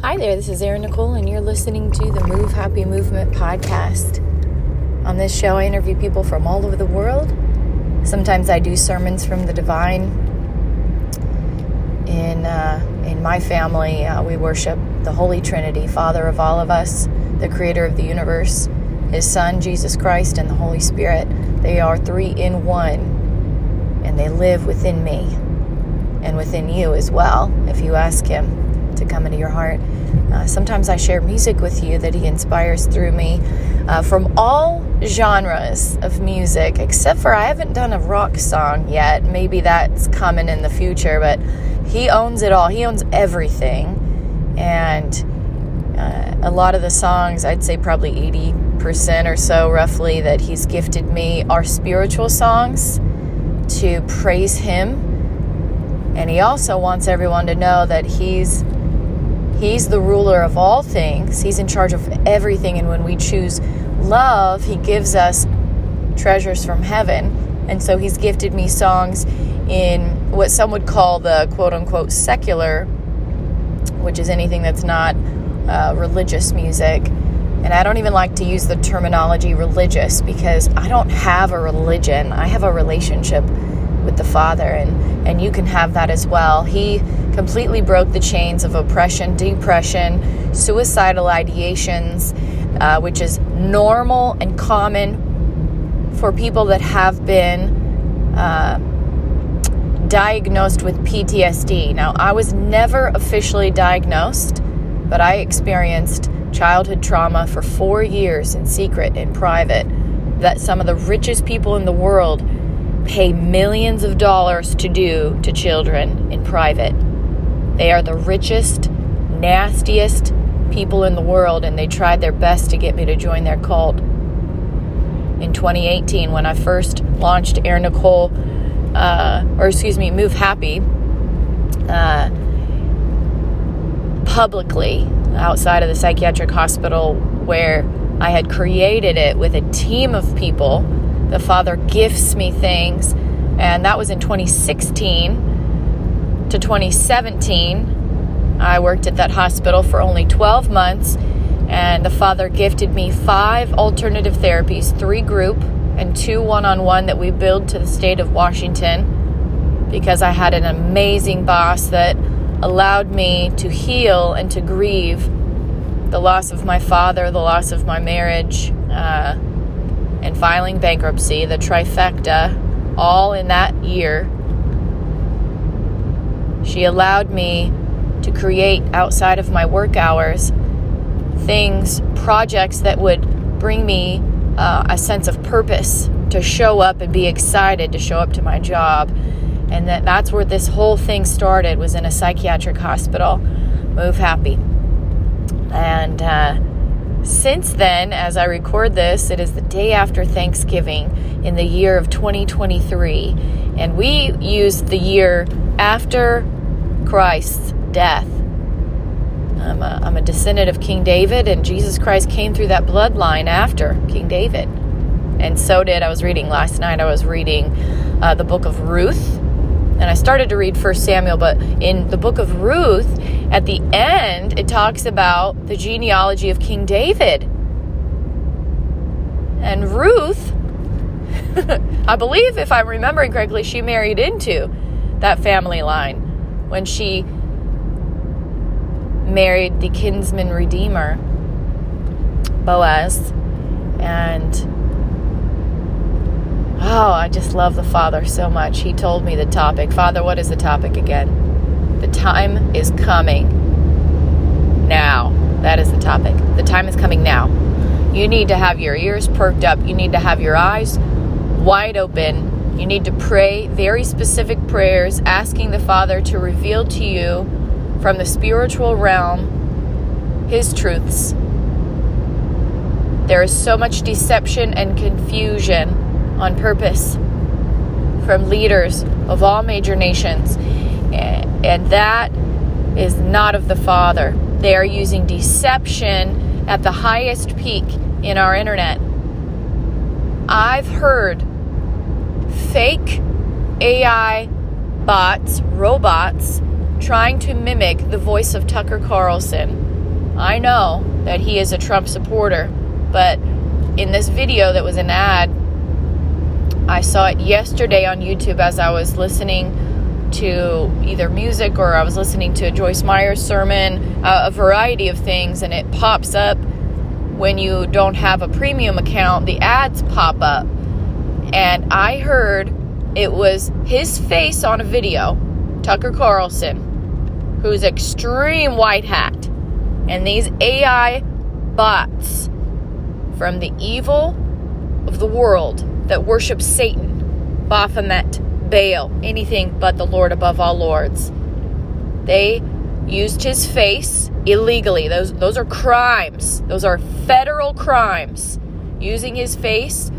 Hi there, this is Erin Nicole, and you're listening to the Move Happy Movement podcast. On this show, I interview people from all over the world. Sometimes I do sermons from the divine. In, uh, in my family, uh, we worship the Holy Trinity, Father of all of us, the creator of the universe, His Son, Jesus Christ, and the Holy Spirit. They are three in one, and they live within me and within you as well, if you ask Him to come into your heart. Uh, sometimes I share music with you that He inspires through me uh, from all genres of music, except for I haven't done a rock song yet. Maybe that's coming in the future, but He owns it all. He owns everything. And uh, a lot of the songs, I'd say probably 80% or so roughly, that He's gifted me are spiritual songs to praise Him. And He also wants everyone to know that He's He's the ruler of all things, He's in charge of everything. And when we choose love, He gives us treasures from heaven. And so He's gifted me songs in what some would call the quote unquote secular, which is anything that's not uh, religious music. And I don't even like to use the terminology religious because I don't have a religion. I have a relationship with the Father, and, and you can have that as well. He completely broke the chains of oppression, depression, suicidal ideations, uh, which is normal and common for people that have been uh, diagnosed with PTSD. Now, I was never officially diagnosed, but I experienced childhood trauma for four years in secret, in private, that some of the richest people in the world pay millions of dollars to do to children in private. They are the richest, nastiest people in the world, and they tried their best to get me to join their cult. In 2018, when I first launched Erin Nicole, uh, or excuse me, Move Happy, uh, publicly outside of the psychiatric hospital where I had created it with a team of people. The Father gifts me things, and that was in 2016 to 2017. I worked at that hospital for only 12 months, and the Father gifted me five alternative therapies three group and two one on one that we billed to the state of Washington because I had an amazing boss that allowed me to heal and to grieve the loss of my father, the loss of my marriage, uh, and filing bankruptcy, the trifecta, all in that year. She allowed me to create outside of my work hours things, projects that would bring me uh, a sense of purpose to show up and be excited to show up to my job. And that, that's where this whole thing started was in a psychiatric hospital. Move happy. And uh, since then, as I record this, it is the day after Thanksgiving in the year of 2023. And we use the year after Christ's death. I'm a, I'm a descendant of King David, and Jesus Christ came through that bloodline after King David. And so did, I was reading last night, I was reading uh, the book of Ruth. And I started to read First Samuel, but in the book of Ruth, at the end, it talks about the genealogy of King David. And Ruth, I believe, if I'm remembering correctly, she married into that family line when she married the kinsman redeemer, Boaz. And oh, I just love the Father so much. He told me the topic. Father, what is the topic again? The time is coming now. That is the topic. The time is coming now. You need to have your ears perked up. You need to have your eyes wide open you need to pray very specific prayers asking the Father to reveal to you from the spiritual realm His truths. There is so much deception and confusion on purpose from leaders of all major nations, and that is not of the Father. They are using deception at the highest peak in our internet. I've heard fake AI bots, robots, trying to mimic the voice of Tucker Carlson. I know that he is a Trump supporter, but in this video that was an ad, I saw it yesterday on YouTube as I was listening to either music or I was listening to a Joyce Meyer's sermon, uh, a variety of things, and it pops up when you don't have a premium account, the ads pop up. And I heard it was his face on a video, Tucker Carlson, who's extreme white hat, and these AI bots from the evil of the world that worships Satan, Baphomet, Baal, anything but the Lord above all lords. They used his face illegally. Those those are crimes. Those are federal crimes. Using his face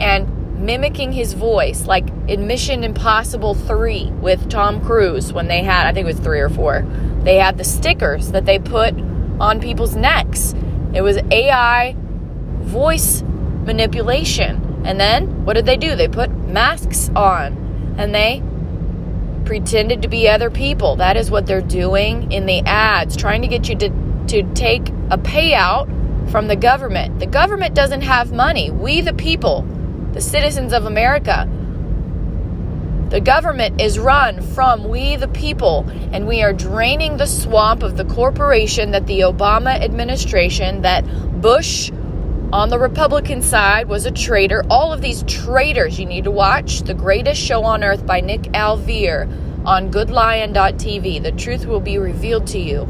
and mimicking his voice like in Mission Impossible 3 with Tom Cruise when they had I think it was 3 or 4. They had the stickers that they put on people's necks. It was AI voice manipulation. And then what did they do? They put masks on and they pretended to be other people. That is what they're doing in the ads, trying to get you to, to take a payout from the government. The government doesn't have money. We, the people, the citizens of America, the government is run from we, the people, and we are draining the swamp of the corporation that the Obama administration, that Bush on the Republican side was a traitor. All of these traitors you need to watch The Greatest Show on Earth by Nick Alvear on goodlion.tv. The truth will be revealed to you.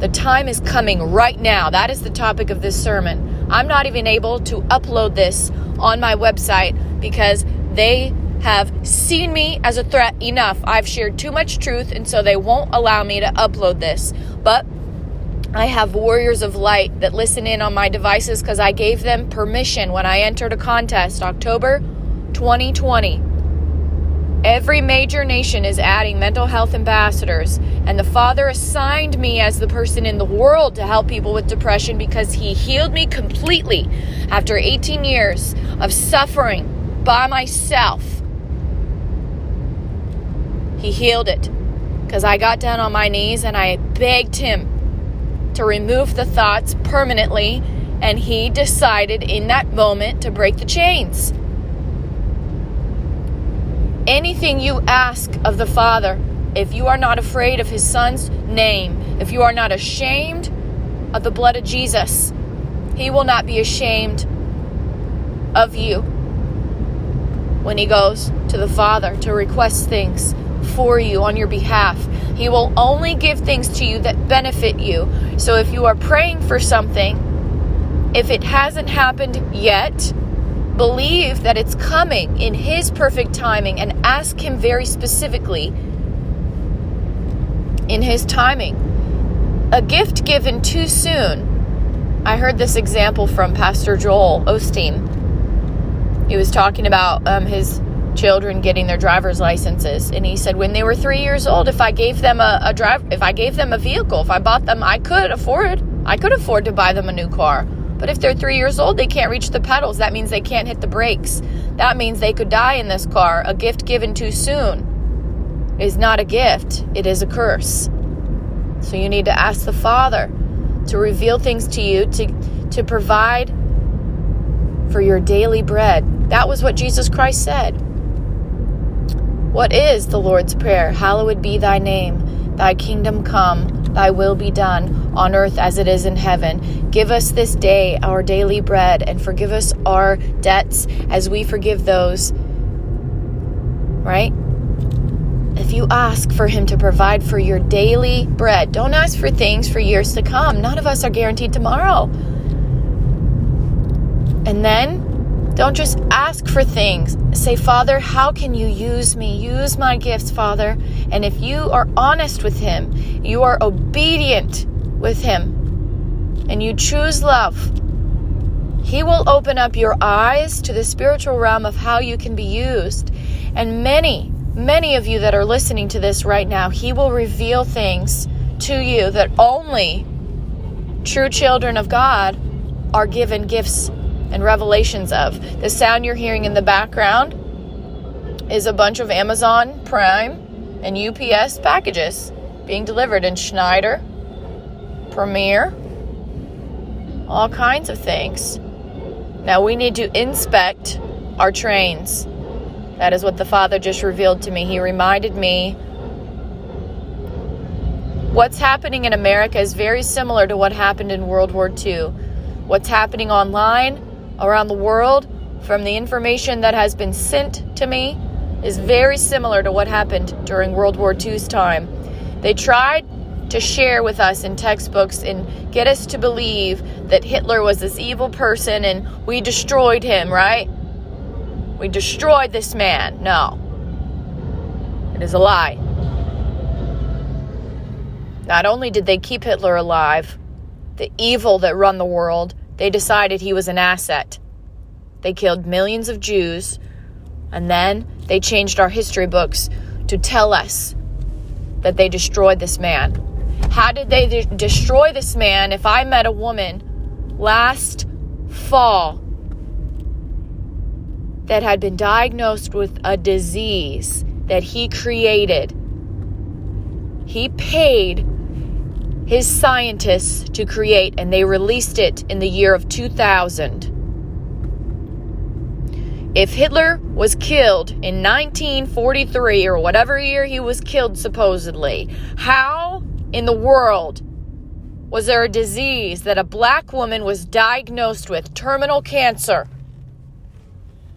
The time is coming right now. That is the topic of this sermon. I'm not even able to upload this on my website because they have seen me as a threat enough. I've shared too much truth, and so they won't allow me to upload this. But I have warriors of light that listen in on my devices because I gave them permission when I entered a contest October 2020. Every major nation is adding mental health ambassadors, and the Father assigned me as the person in the world to help people with depression because He healed me completely after 18 years of suffering by myself. He healed it because I got down on my knees and I begged Him to remove the thoughts permanently, and he decided in that moment to break the chains. Anything you ask of the Father, if you are not afraid of his Son's name, if you are not ashamed of the blood of Jesus, he will not be ashamed of you when he goes to the Father to request things for you on your behalf. He will only give things to you that benefit you. So if you are praying for something, if it hasn't happened yet, believe that it's coming in His perfect timing and ask Him very specifically in His timing. A gift given too soon. I heard this example from Pastor Joel Osteen. He was talking about um, his children getting their driver's licenses. And he said when they were three years old if i gave them a, a drive if i gave them a vehicle if i bought them i could afford i could afford to buy them a new car. But if they're three years old they can't reach the pedals. That means they can't hit the brakes. That means they could die in this car. A gift given too soon is not a gift. It is a curse. So you need to ask the father to reveal things to you to to provide for your daily bread. That was what jesus christ said what is the Lord's Prayer? Hallowed be thy name, thy kingdom come, thy will be done on earth as it is in heaven. Give us this day our daily bread and forgive us our debts as we forgive those. Right? If you ask for Him to provide for your daily bread, don't ask for things for years to come. None of us are guaranteed tomorrow. And then don't just ask for things. Say, Father, how can you use me? Use my gifts, Father. And if you are honest with Him, you are obedient with Him, and you choose love, He will open up your eyes to the spiritual realm of how you can be used. And many, many of you that are listening to this right now, He will reveal things to you that only true children of God are given gifts and revelations of. The sound you're hearing in the background is a bunch of Amazon Prime and UPS packages being delivered in Schneider, premiere, all kinds of things. Now we need to inspect our trains. That is what the Father just revealed to me. He reminded me what's happening in America is very similar to what happened in World War II. What's happening online around the world from the information that has been sent to me is very similar to what happened during World War II's time. They tried to share with us in textbooks and get us to believe that Hitler was this evil person and we destroyed him, right? We destroyed this man. No. It is a lie. Not only did they keep Hitler alive, the evil that run the world, they decided he was an asset. They killed millions of Jews, and then they changed our history books to tell us that they destroyed this man. How did they de- destroy this man if I met a woman last fall that had been diagnosed with a disease that he created? He paid his scientists to create, and they released it in the year of 2000. If Hitler was killed in 1943 or whatever year he was killed, supposedly, how in the world was there a disease that a black woman was diagnosed with terminal cancer?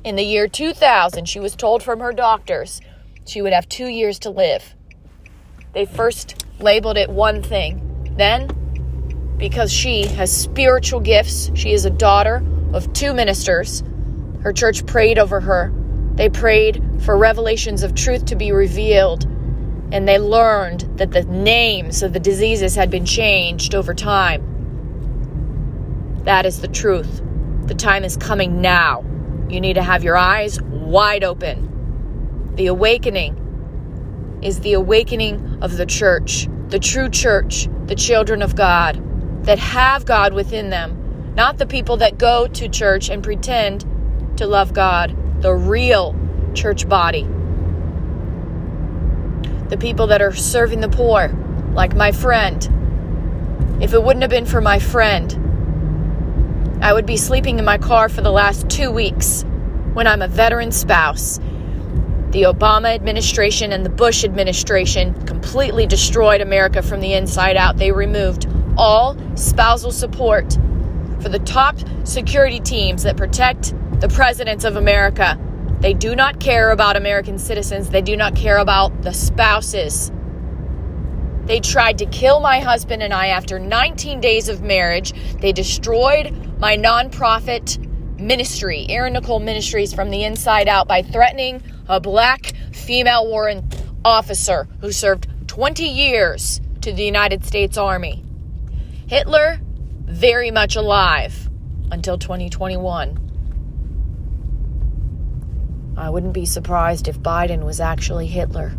In the year 2000, she was told from her doctors she would have two years to live. They first labeled it one thing. Then, because she has spiritual gifts, she is a daughter of two ministers her church prayed over her. They prayed for revelations of truth to be revealed. And they learned that the names of the diseases had been changed over time. That is the truth. The time is coming now. You need to have your eyes wide open. The awakening is the awakening of the church, the true church, the children of God that have God within them, not the people that go to church and pretend to love God, the real church body. The people that are serving the poor, like my friend. If it wouldn't have been for my friend, I would be sleeping in my car for the last two weeks when I'm a veteran spouse. The Obama administration and the Bush administration completely destroyed America from the inside out. They removed all spousal support for the top security teams that protect the presidents of America. They do not care about American citizens, they do not care about the spouses. They tried to kill my husband and I after 19 days of marriage. They destroyed my nonprofit ministry, Erin Nicole Ministries, from the inside out by threatening a black female warrant officer who served 20 years to the United States Army. Hitler, very much alive until 2021. I wouldn't be surprised if Biden was actually Hitler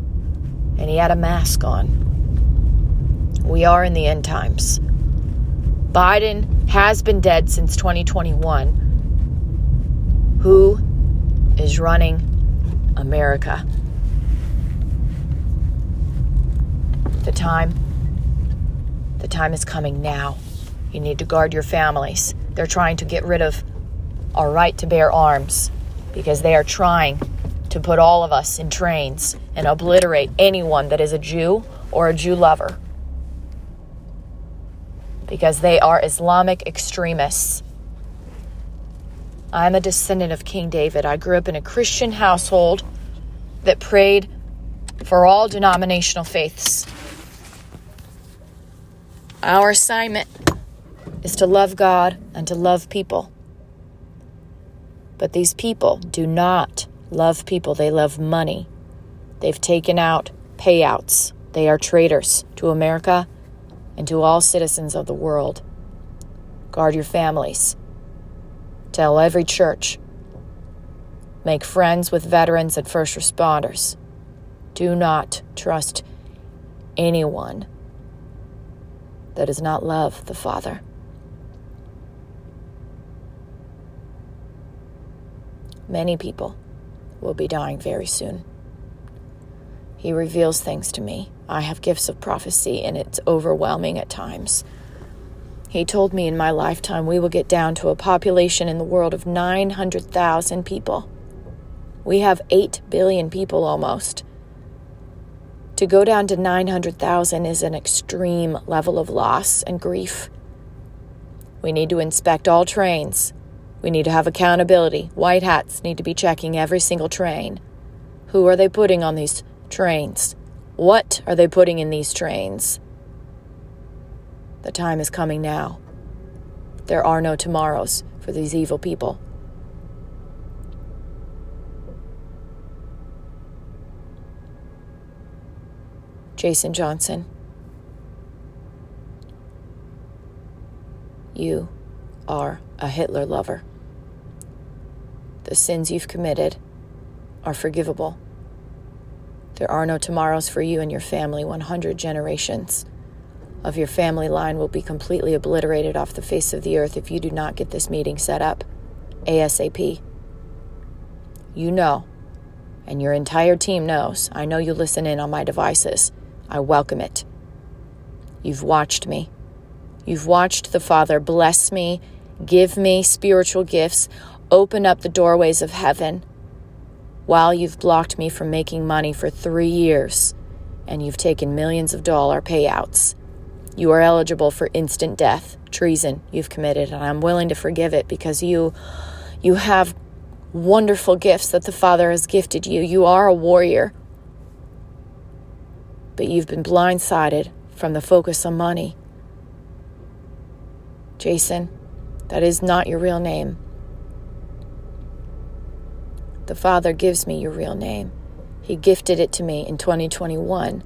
and he had a mask on. We are in the end times. Biden has been dead since 2021. Who is running America? The time the time is coming now. You need to guard your families. They're trying to get rid of our right to bear arms because they are trying to put all of us in trains and obliterate anyone that is a Jew or a Jew lover because they are Islamic extremists. I'm a descendant of King David. I grew up in a Christian household that prayed for all denominational faiths. Our assignment is to love God and to love people. But these people do not love people, they love money. They've taken out payouts. They are traitors to America and to all citizens of the world. Guard your families. Tell every church. Make friends with veterans and first responders. Do not trust anyone that does not love the Father. Many people will be dying very soon. He reveals things to me. I have gifts of prophecy, and it's overwhelming at times. He told me in my lifetime we will get down to a population in the world of 900,000 people. We have 8 billion people almost. To go down to 900,000 is an extreme level of loss and grief. We need to inspect all trains. We need to have accountability. White hats need to be checking every single train. Who are they putting on these trains? What are they putting in these trains? The time is coming now. There are no tomorrows for these evil people. Jason Johnson. You are a Hitler lover. The sins you've committed are forgivable. There are no tomorrows for you and your family. 100 generations of your family line will be completely obliterated off the face of the earth if you do not get this meeting set up ASAP. You know, and your entire team knows. I know you listen in on my devices. I welcome it. You've watched me. You've watched the Father bless me, give me spiritual gifts, open up the doorways of heaven while you've blocked me from making money for three years and you've taken millions of dollar payouts. You are eligible for instant death, treason you've committed, and I'm willing to forgive it because you you have wonderful gifts that the Father has gifted you. You are a warrior but you've been blindsided from the focus on money. Jason, that is not your real name. The Father gives me your real name. He gifted it to me in 2021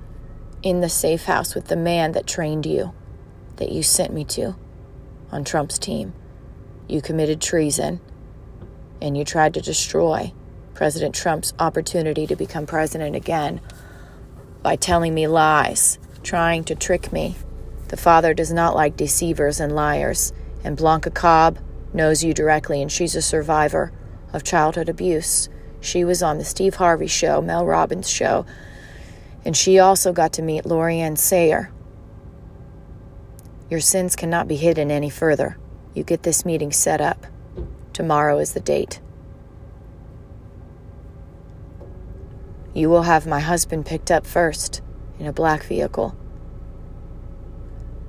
in the safe house with the man that trained you, that you sent me to on Trump's team. You committed treason and you tried to destroy President Trump's opportunity to become president again by telling me lies, trying to trick me. The Father does not like deceivers and liars, and Blanca Cobb knows you directly, and she's a survivor of childhood abuse. She was on the Steve Harvey show, Mel Robbins show, and she also got to meet Lorianne Sayer. Your sins cannot be hidden any further. You get this meeting set up. Tomorrow is the date. You will have my husband picked up first in a black vehicle.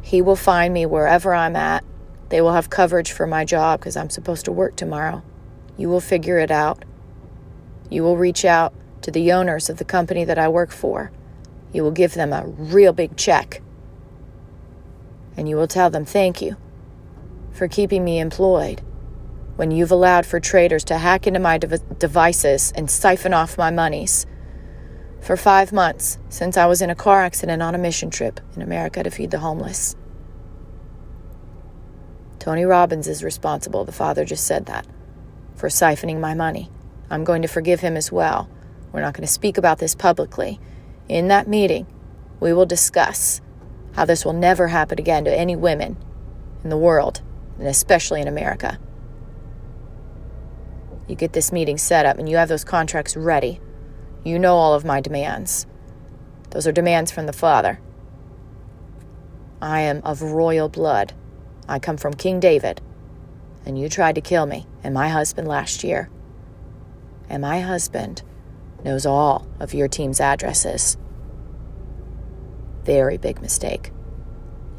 He will find me wherever I'm at. They will have coverage for my job because I'm supposed to work tomorrow. You will figure it out. You will reach out to the owners of the company that I work for. You will give them a real big check. And you will tell them thank you for keeping me employed when you've allowed for traders to hack into my devices and siphon off my monies for five months since I was in a car accident on a mission trip in America to feed the homeless. Tony Robbins is responsible, the father just said that, for siphoning my money. I'm going to forgive him as well. We're not going to speak about this publicly. In that meeting, we will discuss how this will never happen again to any women in the world, and especially in America. You get this meeting set up and you have those contracts ready you know all of my demands. Those are demands from the Father. I am of royal blood. I come from King David. And you tried to kill me and my husband last year. And my husband knows all of your team's addresses. Very big mistake.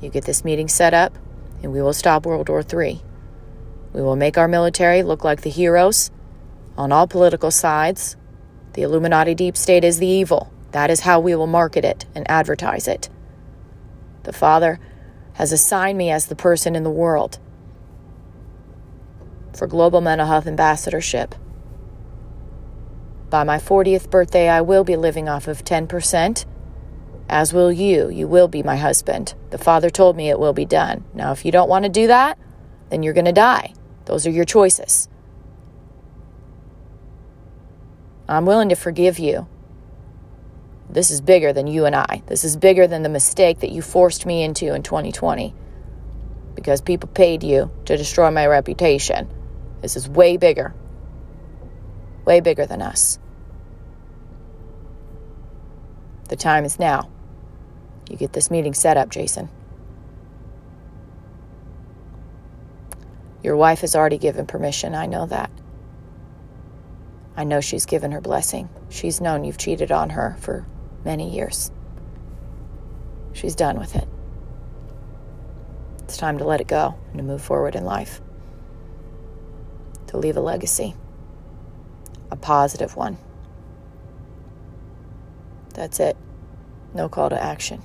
You get this meeting set up, and we will stop World War III. We will make our military look like the heroes on all political sides the Illuminati deep state is the evil. That is how we will market it and advertise it. The Father has assigned me as the person in the world for Global Mental Health Ambassadorship. By my 40th birthday, I will be living off of 10%, as will you. You will be my husband. The Father told me it will be done. Now, if you don't want to do that, then you're going to die. Those are your choices. I'm willing to forgive you. This is bigger than you and I. This is bigger than the mistake that you forced me into in 2020 because people paid you to destroy my reputation. This is way bigger. Way bigger than us. The time is now. You get this meeting set up, Jason. Your wife has already given permission. I know that. I know she's given her blessing. She's known you've cheated on her for many years. She's done with it. It's time to let it go and to move forward in life, to leave a legacy, a positive one. That's it. No call to action.